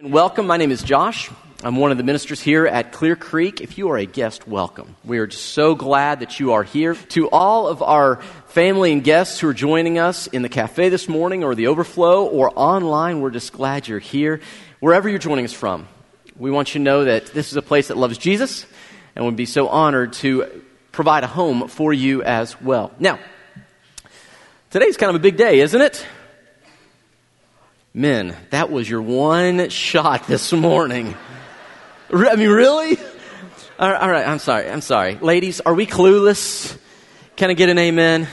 And welcome. My name is Josh. I'm one of the ministers here at Clear Creek. If you are a guest, welcome. We are just so glad that you are here. To all of our family and guests who are joining us in the cafe this morning or the overflow or online, we're just glad you're here. Wherever you're joining us from, we want you to know that this is a place that loves Jesus and would be so honored to provide a home for you as well. Now, today's kind of a big day, isn't it? Men, that was your one shot this morning. I mean, really? All right, all right, I'm sorry, I'm sorry. Ladies, are we clueless? Can I get an amen?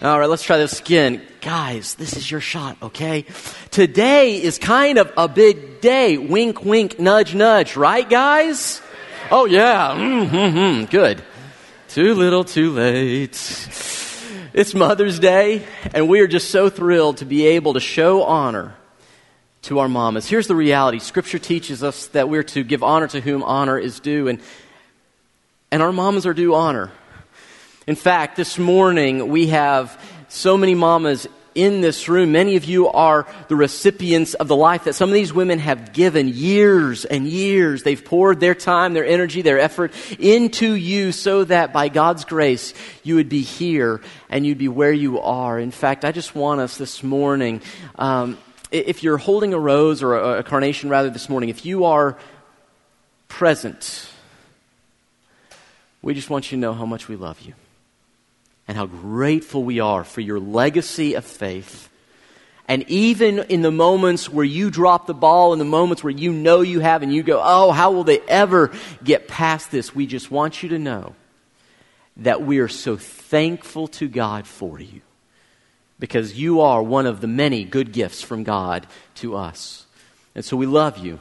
All right, let's try this again. Guys, this is your shot, okay? Today is kind of a big day. Wink, wink, nudge, nudge, right, guys? Oh, yeah. Mm-hmm, good. Too little, too late. It's Mother's Day, and we are just so thrilled to be able to show honor to our mamas. Here's the reality Scripture teaches us that we're to give honor to whom honor is due, and, and our mamas are due honor. In fact, this morning we have so many mamas in this room. Many of you are the recipients of the life that some of these women have given years and years. They've poured their time, their energy, their effort into you so that by God's grace you would be here and you'd be where you are. In fact, I just want us this morning, um, if you're holding a rose or a, a carnation rather this morning, if you are present, we just want you to know how much we love you and how grateful we are for your legacy of faith. And even in the moments where you drop the ball, in the moments where you know you have and you go, oh, how will they ever get past this? We just want you to know that we are so thankful to God for you because you are one of the many good gifts from God to us. And so we love you.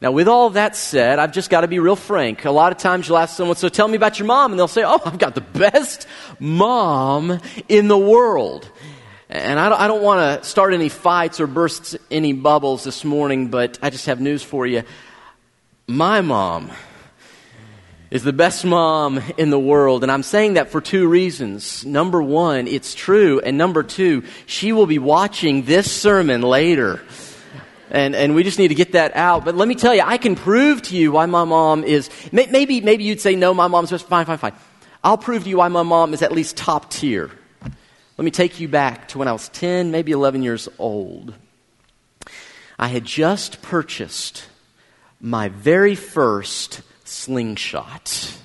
Now, with all that said, I've just got to be real frank. A lot of times you'll ask someone, So tell me about your mom. And they'll say, Oh, I've got the best mom in the world. And I don't, I don't want to start any fights or burst any bubbles this morning, but I just have news for you. My mom is the best mom in the world. And I'm saying that for two reasons. Number one, it's true. And number two, she will be watching this sermon later. And, and we just need to get that out. But let me tell you, I can prove to you why my mom is, maybe, maybe you'd say, no, my mom's just fine, fine, fine. I'll prove to you why my mom is at least top tier. Let me take you back to when I was 10, maybe 11 years old. I had just purchased my very first slingshot.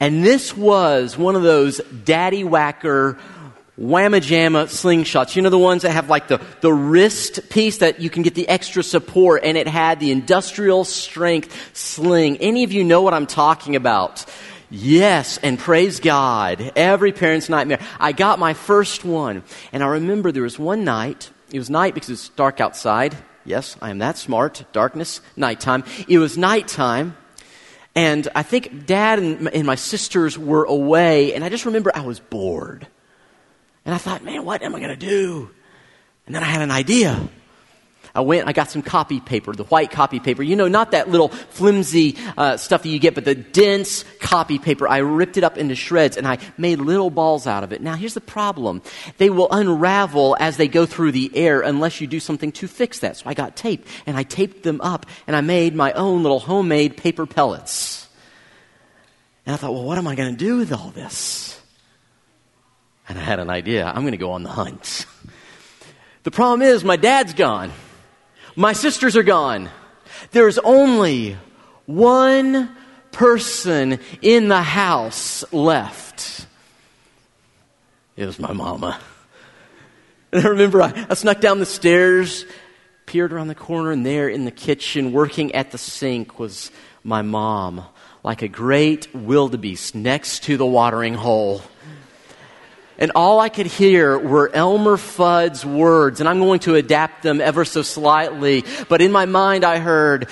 And this was one of those daddy whacker whamma slingshots. You know the ones that have like the, the wrist piece that you can get the extra support and it had the industrial strength sling. Any of you know what I'm talking about? Yes, and praise God. Every parent's nightmare. I got my first one. And I remember there was one night, it was night because it's dark outside. Yes, I am that smart. Darkness, nighttime. It was nighttime. And I think dad and my sisters were away. And I just remember I was bored. And I thought, man, what am I going to do? And then I had an idea. I went, I got some copy paper, the white copy paper. You know, not that little flimsy uh, stuff that you get, but the dense copy paper. I ripped it up into shreds and I made little balls out of it. Now, here's the problem they will unravel as they go through the air unless you do something to fix that. So I got tape and I taped them up and I made my own little homemade paper pellets. And I thought, well, what am I going to do with all this? And I had an idea. I'm going to go on the hunt. The problem is, my dad's gone. My sisters are gone. There's only one person in the house left. It was my mama. And I remember I, I snuck down the stairs, peered around the corner, and there in the kitchen, working at the sink, was my mom, like a great wildebeest next to the watering hole and all I could hear were Elmer Fudd's words, and I'm going to adapt them ever so slightly. But in my mind, I heard,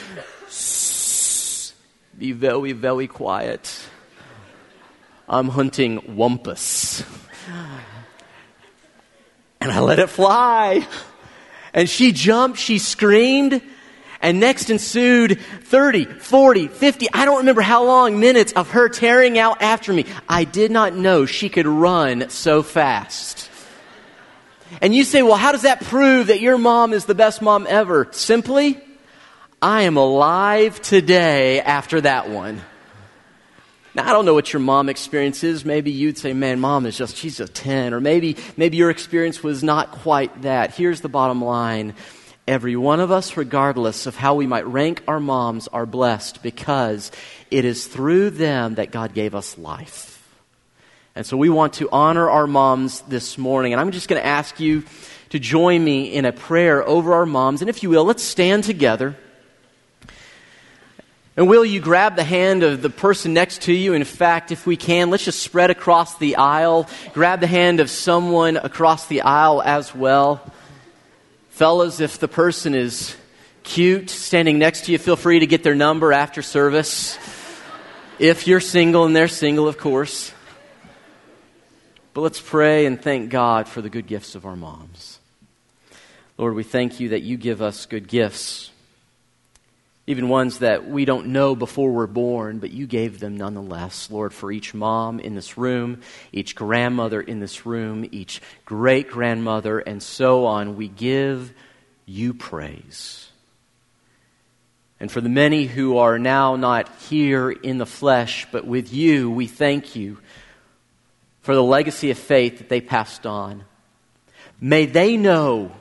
be very, very quiet. I'm hunting wumpus. And I let it fly. And she jumped, she screamed, and next ensued 30, 40, 50, I don't remember how long minutes of her tearing out after me. I did not know she could run so fast. And you say, well, how does that prove that your mom is the best mom ever? Simply, I am alive today after that one. Now, I don't know what your mom experience is. Maybe you'd say, man, mom is just, she's a 10. Or maybe, maybe your experience was not quite that. Here's the bottom line. Every one of us, regardless of how we might rank our moms, are blessed because it is through them that God gave us life. And so we want to honor our moms this morning. And I'm just going to ask you to join me in a prayer over our moms. And if you will, let's stand together. And will you grab the hand of the person next to you? In fact, if we can, let's just spread across the aisle. Grab the hand of someone across the aisle as well. Fellas, if the person is cute standing next to you, feel free to get their number after service. If you're single and they're single, of course. But let's pray and thank God for the good gifts of our moms. Lord, we thank you that you give us good gifts even ones that we don't know before we're born, but you gave them nonetheless. Lord, for each mom in this room, each grandmother in this room, each great grandmother, and so on, we give you praise. And for the many who are now not here in the flesh, but with you, we thank you for the legacy of faith that they passed on. May they know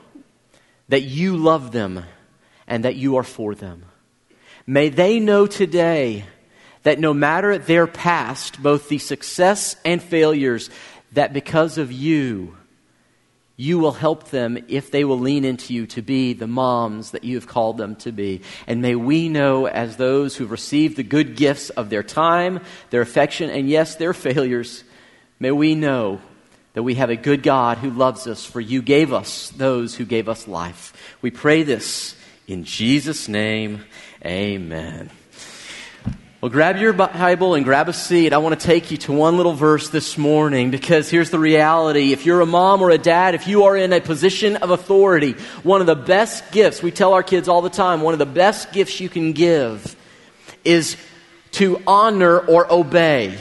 that you love them and that you are for them. May they know today that no matter their past, both the success and failures, that because of you, you will help them if they will lean into you to be the moms that you have called them to be. And may we know, as those who've received the good gifts of their time, their affection, and yes, their failures, may we know that we have a good God who loves us, for you gave us those who gave us life. We pray this in Jesus' name. Amen. Well, grab your Bible and grab a seat. I want to take you to one little verse this morning because here's the reality. If you're a mom or a dad, if you are in a position of authority, one of the best gifts, we tell our kids all the time, one of the best gifts you can give is to honor or obey.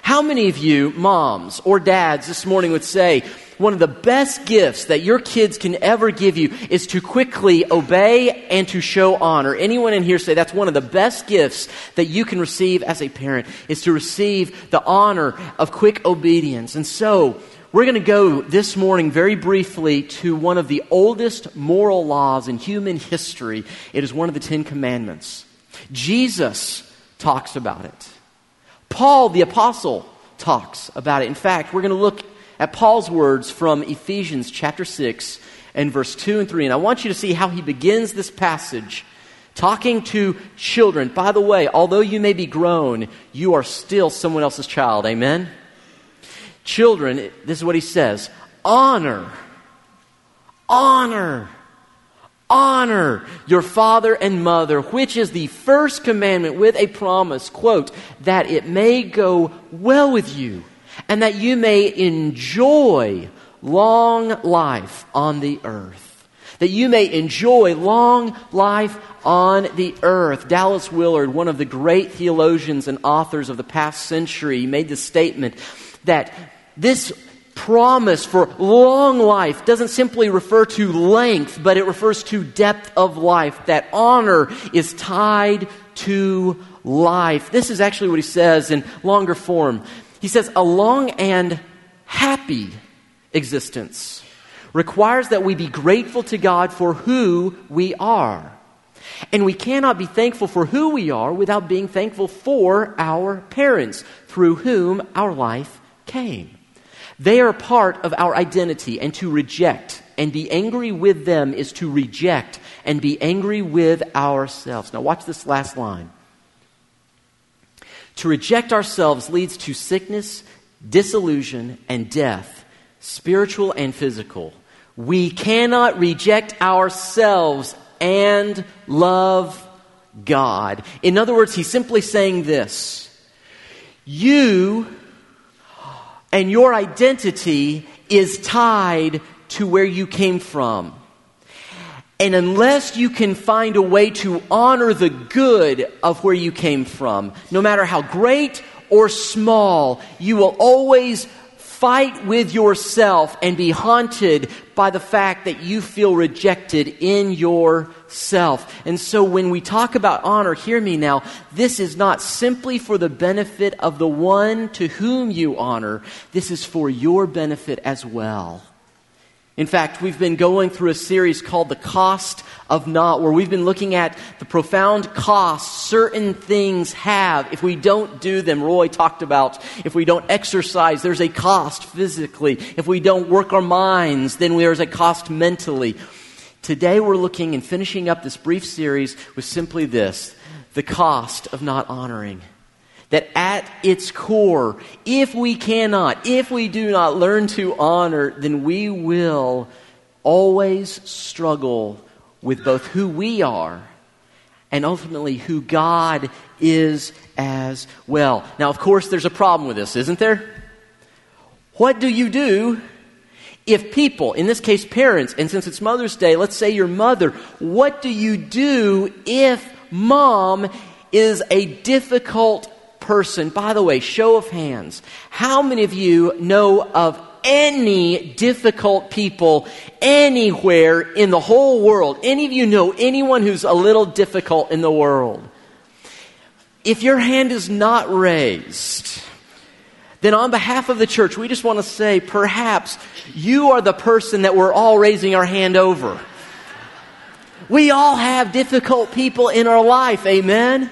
How many of you, moms or dads, this morning would say, one of the best gifts that your kids can ever give you is to quickly obey and to show honor. Anyone in here say that's one of the best gifts that you can receive as a parent is to receive the honor of quick obedience. And so, we're going to go this morning very briefly to one of the oldest moral laws in human history. It is one of the Ten Commandments. Jesus talks about it. Paul, the apostle, talks about it. In fact, we're going to look at Paul's words from Ephesians chapter 6 and verse 2 and 3. And I want you to see how he begins this passage talking to children. By the way, although you may be grown, you are still someone else's child. Amen? Children, this is what he says honor, honor, honor your father and mother, which is the first commandment with a promise, quote, that it may go well with you and that you may enjoy long life on the earth. That you may enjoy long life on the earth. Dallas Willard, one of the great theologians and authors of the past century, made the statement that this promise for long life doesn't simply refer to length, but it refers to depth of life. That honor is tied to life. This is actually what he says in longer form. He says, a long and happy existence requires that we be grateful to God for who we are. And we cannot be thankful for who we are without being thankful for our parents, through whom our life came. They are part of our identity, and to reject and be angry with them is to reject and be angry with ourselves. Now, watch this last line. To reject ourselves leads to sickness, disillusion, and death, spiritual and physical. We cannot reject ourselves and love God. In other words, he's simply saying this You and your identity is tied to where you came from. And unless you can find a way to honor the good of where you came from, no matter how great or small, you will always fight with yourself and be haunted by the fact that you feel rejected in your yourself. And so when we talk about honor, hear me now, this is not simply for the benefit of the one to whom you honor, this is for your benefit as well. In fact, we've been going through a series called The Cost of Not, where we've been looking at the profound costs certain things have if we don't do them. Roy talked about if we don't exercise, there's a cost physically. If we don't work our minds, then there's a cost mentally. Today we're looking and finishing up this brief series with simply this the cost of not honoring that at its core, if we cannot, if we do not learn to honor, then we will always struggle with both who we are and ultimately who God is as well. Now, of course, there's a problem with this, isn't there? What do you do if people, in this case parents, and since it's Mother's Day, let's say your mother, what do you do if mom is a difficult person, by the way, show of hands, how many of you know of any difficult people anywhere in the whole world? Any of you know anyone who's a little difficult in the world? If your hand is not raised, then on behalf of the church, we just want to say perhaps you are the person that we're all raising our hand over. We all have difficult people in our life, amen?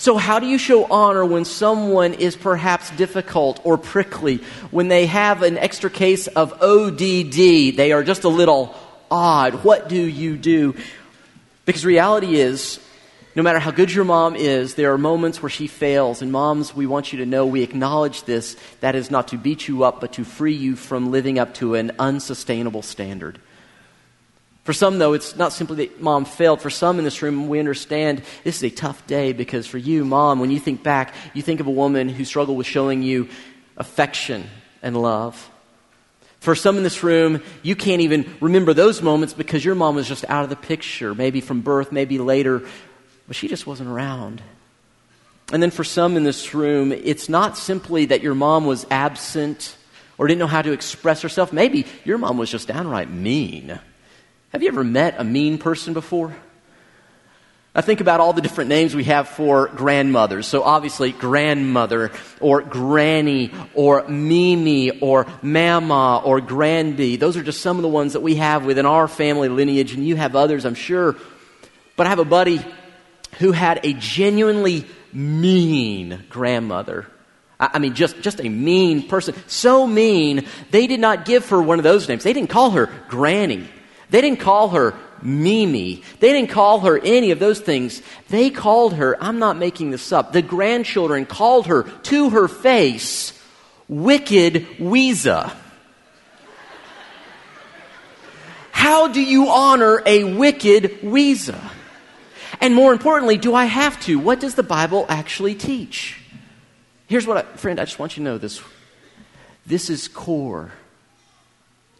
So, how do you show honor when someone is perhaps difficult or prickly? When they have an extra case of ODD, they are just a little odd. What do you do? Because reality is, no matter how good your mom is, there are moments where she fails. And moms, we want you to know we acknowledge this. That is not to beat you up, but to free you from living up to an unsustainable standard. For some, though, it's not simply that mom failed. For some in this room, we understand this is a tough day because for you, mom, when you think back, you think of a woman who struggled with showing you affection and love. For some in this room, you can't even remember those moments because your mom was just out of the picture, maybe from birth, maybe later, but she just wasn't around. And then for some in this room, it's not simply that your mom was absent or didn't know how to express herself. Maybe your mom was just downright mean. Have you ever met a mean person before? I think about all the different names we have for grandmothers. So obviously, grandmother or granny or Mimi or mama or granby. Those are just some of the ones that we have within our family lineage, and you have others, I'm sure. But I have a buddy who had a genuinely mean grandmother. I mean, just, just a mean person. So mean, they did not give her one of those names. They didn't call her Granny. They didn't call her Mimi. They didn't call her any of those things. They called her, I'm not making this up, the grandchildren called her to her face, Wicked Weeza. How do you honor a wicked Weeza? And more importantly, do I have to? What does the Bible actually teach? Here's what I, friend, I just want you to know this. This is core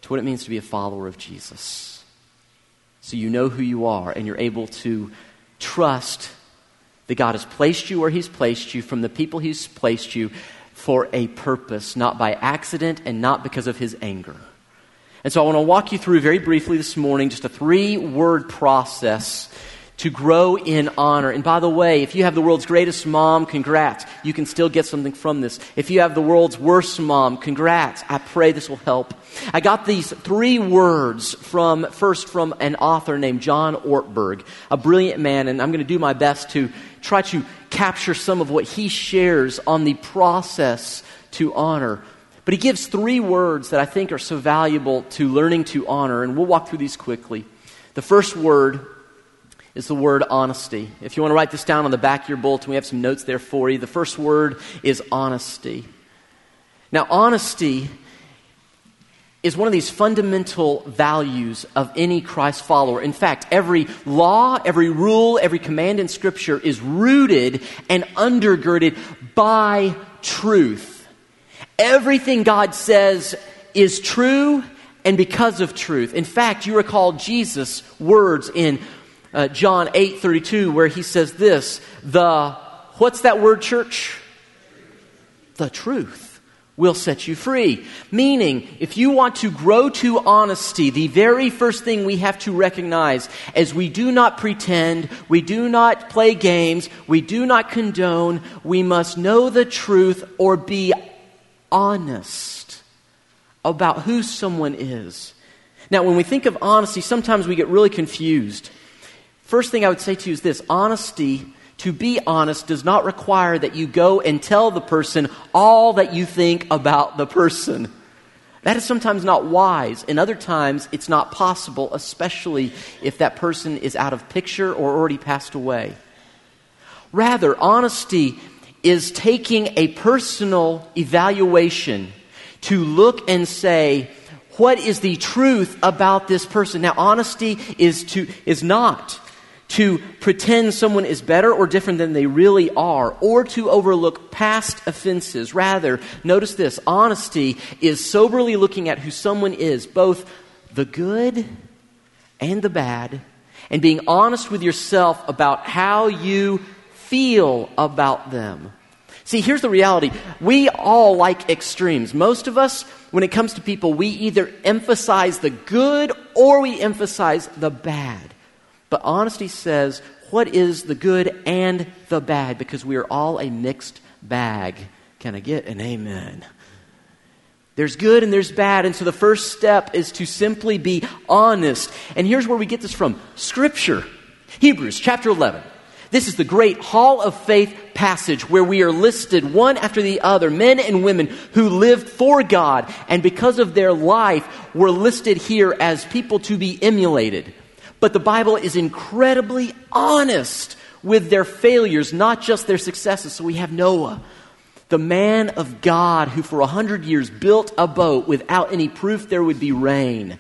to what it means to be a follower of Jesus so you know who you are and you're able to trust that God has placed you where He's placed you from the people He's placed you for a purpose, not by accident and not because of His anger. And so I want to walk you through very briefly this morning just a three word process to grow in honor. And by the way, if you have the world's greatest mom, congrats. You can still get something from this. If you have the world's worst mom, congrats. I pray this will help. I got these three words from, first from an author named John Ortberg, a brilliant man, and I'm going to do my best to try to capture some of what he shares on the process to honor. But he gives three words that I think are so valuable to learning to honor, and we'll walk through these quickly. The first word is the word honesty. If you want to write this down on the back of your bulletin, we have some notes there for you. The first word is honesty. Now, honesty is one of these fundamental values of any Christ follower. In fact, every law, every rule, every command in Scripture is rooted and undergirded by truth. Everything God says is true and because of truth. In fact, you recall Jesus' words in uh, John 8 32, where he says this the, what's that word, church? The truth will set you free. Meaning, if you want to grow to honesty, the very first thing we have to recognize is we do not pretend, we do not play games, we do not condone, we must know the truth or be honest about who someone is. Now, when we think of honesty, sometimes we get really confused. First thing I would say to you is this honesty to be honest does not require that you go and tell the person all that you think about the person. That is sometimes not wise, and other times it's not possible, especially if that person is out of picture or already passed away. Rather, honesty is taking a personal evaluation to look and say, what is the truth about this person? Now, honesty is to, is not to pretend someone is better or different than they really are, or to overlook past offenses. Rather, notice this honesty is soberly looking at who someone is, both the good and the bad, and being honest with yourself about how you feel about them. See, here's the reality. We all like extremes. Most of us, when it comes to people, we either emphasize the good or we emphasize the bad. But honesty says, what is the good and the bad? Because we are all a mixed bag. Can I get an amen? There's good and there's bad. And so the first step is to simply be honest. And here's where we get this from Scripture. Hebrews chapter 11. This is the great hall of faith passage where we are listed one after the other, men and women who lived for God, and because of their life, were listed here as people to be emulated. But the Bible is incredibly honest with their failures, not just their successes. So we have Noah, the man of God who for a hundred years built a boat without any proof there would be rain.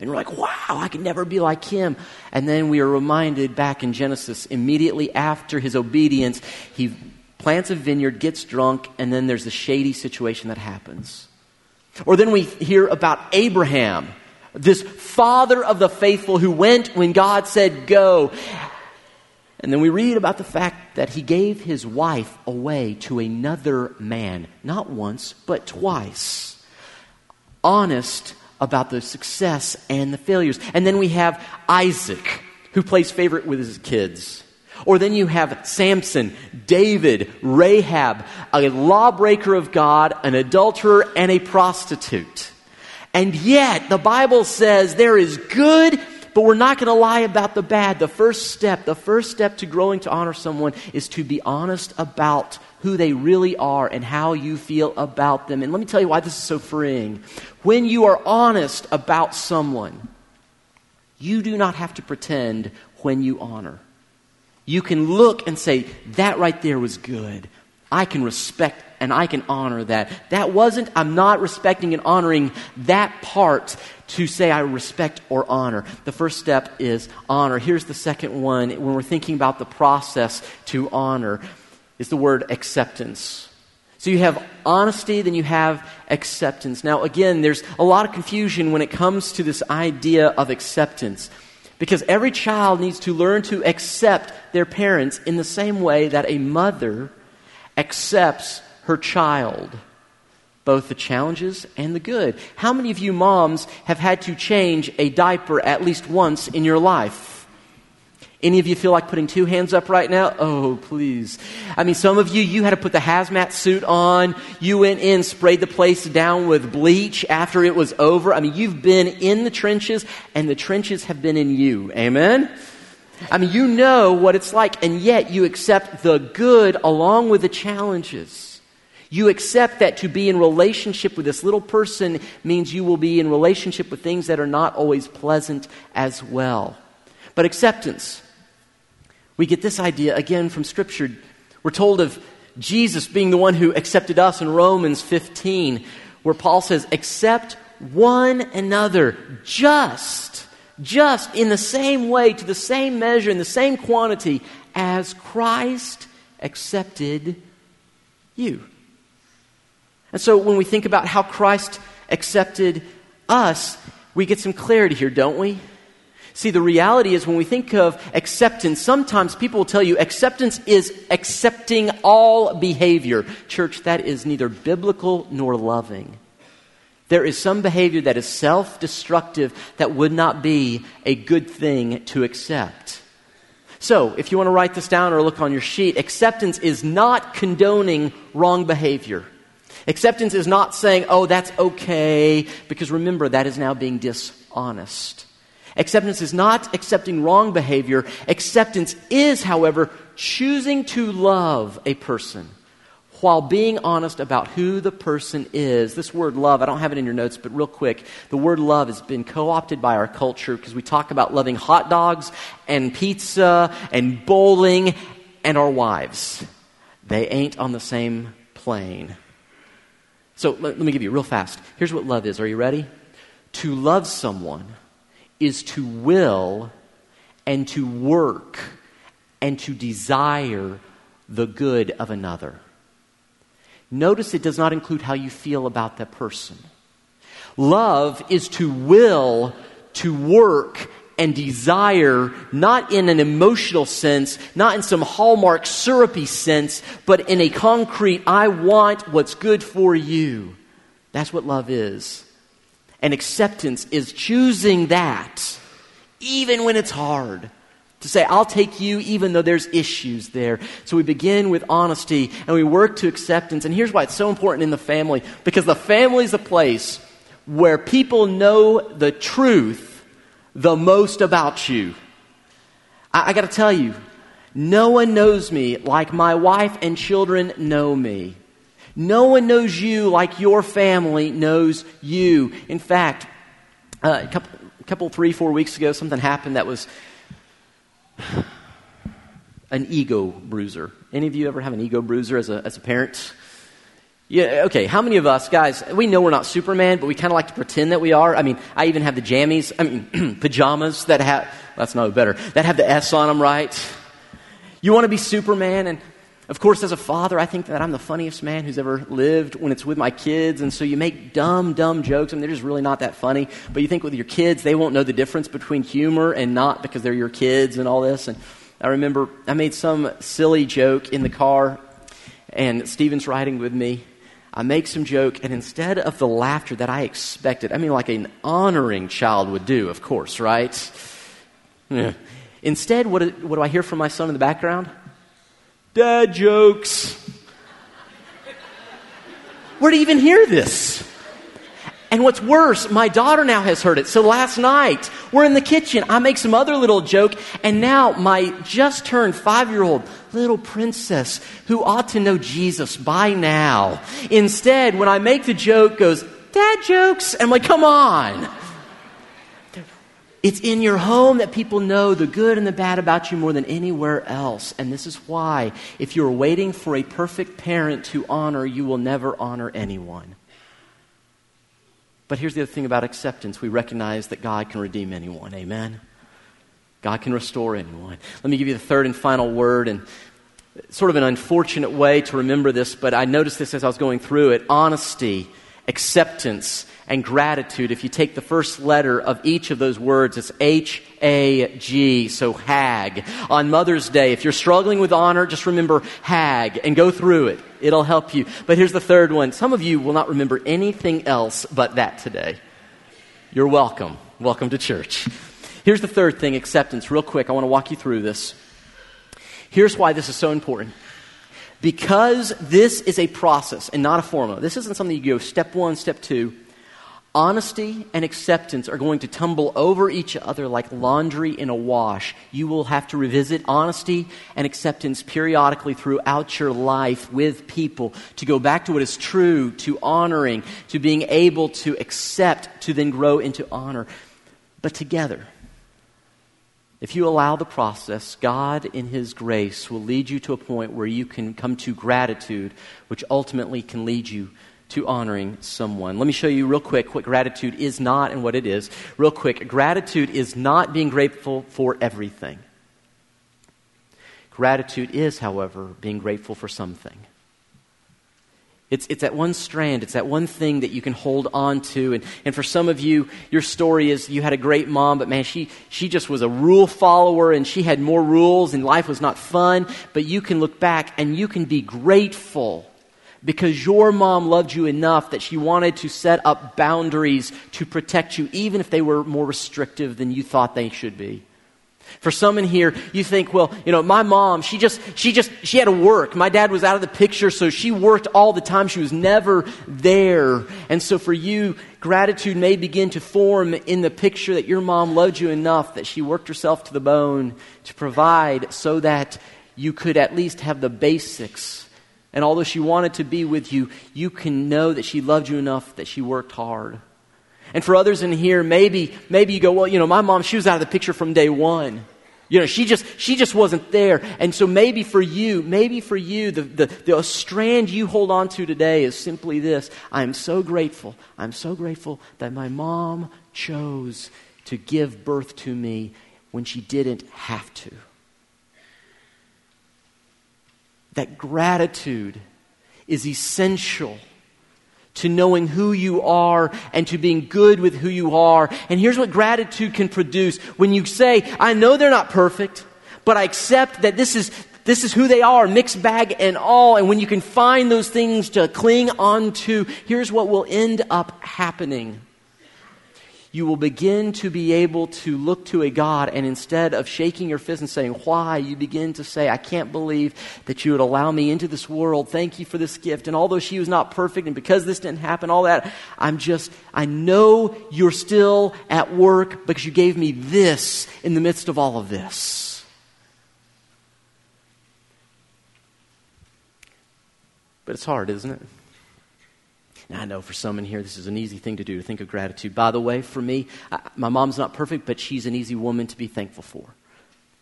And we're like, wow, I could never be like him. And then we are reminded back in Genesis, immediately after his obedience, he plants a vineyard, gets drunk, and then there's the shady situation that happens. Or then we hear about Abraham this father of the faithful who went when God said go. And then we read about the fact that he gave his wife away to another man, not once, but twice. Honest about the success and the failures. And then we have Isaac, who plays favorite with his kids. Or then you have Samson, David, Rahab, a lawbreaker of God, an adulterer, and a prostitute. And yet, the Bible says there is good, but we're not going to lie about the bad. The first step, the first step to growing to honor someone is to be honest about who they really are and how you feel about them. And let me tell you why this is so freeing. When you are honest about someone, you do not have to pretend when you honor. You can look and say, that right there was good. I can respect and I can honor that. That wasn't, I'm not respecting and honoring that part to say I respect or honor. The first step is honor. Here's the second one when we're thinking about the process to honor is the word acceptance. So you have honesty, then you have acceptance. Now, again, there's a lot of confusion when it comes to this idea of acceptance. Because every child needs to learn to accept their parents in the same way that a mother accepts her child, both the challenges and the good. How many of you moms have had to change a diaper at least once in your life? Any of you feel like putting two hands up right now? Oh, please. I mean, some of you, you had to put the hazmat suit on. You went in, sprayed the place down with bleach after it was over. I mean, you've been in the trenches, and the trenches have been in you. Amen? I mean, you know what it's like, and yet you accept the good along with the challenges. You accept that to be in relationship with this little person means you will be in relationship with things that are not always pleasant as well. But acceptance. We get this idea again from Scripture. We're told of Jesus being the one who accepted us in Romans 15, where Paul says, Accept one another just just in the same way, to the same measure, in the same quantity as Christ accepted you. And so when we think about how Christ accepted us, we get some clarity here, don't we? See, the reality is when we think of acceptance, sometimes people will tell you acceptance is accepting all behavior. Church, that is neither biblical nor loving. There is some behavior that is self destructive that would not be a good thing to accept. So, if you want to write this down or look on your sheet, acceptance is not condoning wrong behavior. Acceptance is not saying, oh, that's okay, because remember, that is now being dishonest. Acceptance is not accepting wrong behavior. Acceptance is, however, choosing to love a person while being honest about who the person is. This word love, I don't have it in your notes, but real quick, the word love has been co opted by our culture because we talk about loving hot dogs and pizza and bowling and our wives. They ain't on the same plane. So let, let me give you real fast. Here's what love is. Are you ready? To love someone is to will and to work and to desire the good of another. Notice it does not include how you feel about that person. Love is to will, to work, and desire, not in an emotional sense, not in some hallmark syrupy sense, but in a concrete, I want what's good for you. That's what love is. And acceptance is choosing that, even when it's hard to say, I'll take you even though there's issues there. So we begin with honesty and we work to acceptance. And here's why it's so important in the family because the family is a place where people know the truth the most about you. I, I got to tell you, no one knows me like my wife and children know me. No one knows you like your family knows you. In fact, uh, a couple, a couple, three, four weeks ago, something happened that was an ego bruiser. Any of you ever have an ego bruiser as a, as a parent? Yeah, okay. How many of us, guys, we know we're not Superman, but we kind of like to pretend that we are. I mean, I even have the jammies, I mean, pajamas that have, that's no better, that have the S on them, right? You want to be Superman, and of course, as a father, I think that I'm the funniest man who's ever lived when it's with my kids. And so you make dumb, dumb jokes, I and they're just really not that funny. But you think with your kids, they won't know the difference between humor and not because they're your kids and all this. And I remember I made some silly joke in the car, and Steven's riding with me. I make some joke, and instead of the laughter that I expected, I mean, like an honoring child would do, of course, right? Yeah. Instead, what, what do I hear from my son in the background? Dad jokes. Where do you even hear this? And what's worse, my daughter now has heard it. So last night, we're in the kitchen. I make some other little joke, and now my just turned five year old little princess who ought to know Jesus by now, instead, when I make the joke, goes, Dad jokes. And I'm like, come on. It's in your home that people know the good and the bad about you more than anywhere else. And this is why, if you're waiting for a perfect parent to honor, you will never honor anyone. But here's the other thing about acceptance we recognize that God can redeem anyone. Amen? God can restore anyone. Let me give you the third and final word, and sort of an unfortunate way to remember this, but I noticed this as I was going through it honesty, acceptance, and gratitude. If you take the first letter of each of those words, it's H A G, so hag. On Mother's Day, if you're struggling with honor, just remember hag and go through it. It'll help you. But here's the third one. Some of you will not remember anything else but that today. You're welcome. Welcome to church. Here's the third thing acceptance. Real quick, I want to walk you through this. Here's why this is so important. Because this is a process and not a formula. This isn't something you go step one, step two. Honesty and acceptance are going to tumble over each other like laundry in a wash. You will have to revisit honesty and acceptance periodically throughout your life with people to go back to what is true, to honoring, to being able to accept, to then grow into honor. But together, if you allow the process, God, in His grace, will lead you to a point where you can come to gratitude, which ultimately can lead you to honoring someone. Let me show you real quick what gratitude is not and what it is. Real quick, gratitude is not being grateful for everything. Gratitude is, however, being grateful for something. It's, it's that one strand, it's that one thing that you can hold on to. And, and for some of you, your story is you had a great mom, but man, she, she just was a rule follower and she had more rules and life was not fun. But you can look back and you can be grateful because your mom loved you enough that she wanted to set up boundaries to protect you, even if they were more restrictive than you thought they should be. For some in here, you think, well, you know, my mom, she just, she just, she had to work. My dad was out of the picture, so she worked all the time. She was never there. And so for you, gratitude may begin to form in the picture that your mom loved you enough that she worked herself to the bone to provide so that you could at least have the basics. And although she wanted to be with you, you can know that she loved you enough that she worked hard. And for others in here, maybe, maybe you go, well, you know, my mom, she was out of the picture from day one. You know, she just, she just wasn't there. And so maybe for you, maybe for you, the, the, the strand you hold on to today is simply this. I am so grateful. I'm so grateful that my mom chose to give birth to me when she didn't have to. That gratitude is essential to knowing who you are and to being good with who you are. And here's what gratitude can produce. When you say, I know they're not perfect, but I accept that this is, this is who they are, mixed bag and all. And when you can find those things to cling on to, here's what will end up happening you will begin to be able to look to a God, and instead of shaking your fist and saying, Why, you begin to say, I can't believe that you would allow me into this world. Thank you for this gift. And although she was not perfect, and because this didn't happen, all that, I'm just, I know you're still at work because you gave me this in the midst of all of this. But it's hard, isn't it? Now, I know for some in here, this is an easy thing to do to think of gratitude. By the way, for me, I, my mom's not perfect, but she's an easy woman to be thankful for.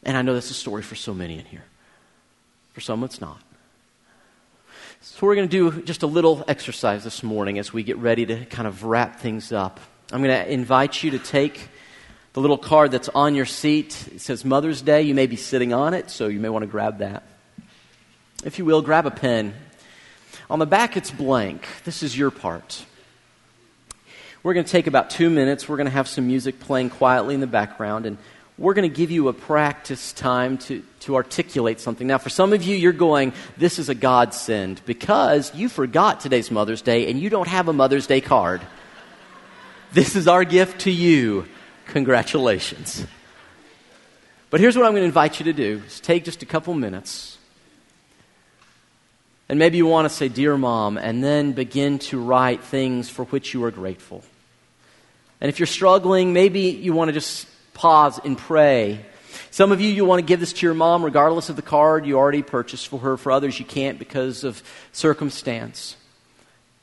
And I know that's a story for so many in here. For some, it's not. So, we're going to do just a little exercise this morning as we get ready to kind of wrap things up. I'm going to invite you to take the little card that's on your seat. It says Mother's Day. You may be sitting on it, so you may want to grab that. If you will, grab a pen on the back, it's blank. This is your part. We're going to take about two minutes. We're going to have some music playing quietly in the background, and we're going to give you a practice time to, to articulate something. Now, for some of you, you're going, This is a godsend because you forgot today's Mother's Day and you don't have a Mother's Day card. This is our gift to you. Congratulations. But here's what I'm going to invite you to do is take just a couple minutes and maybe you want to say, Dear Mom, and then begin to write things for which you are grateful. And if you're struggling, maybe you want to just pause and pray. Some of you, you want to give this to your mom regardless of the card you already purchased for her. For others, you can't because of circumstance.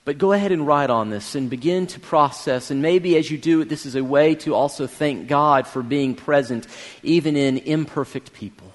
But go ahead and write on this and begin to process. And maybe as you do it, this is a way to also thank God for being present even in imperfect people.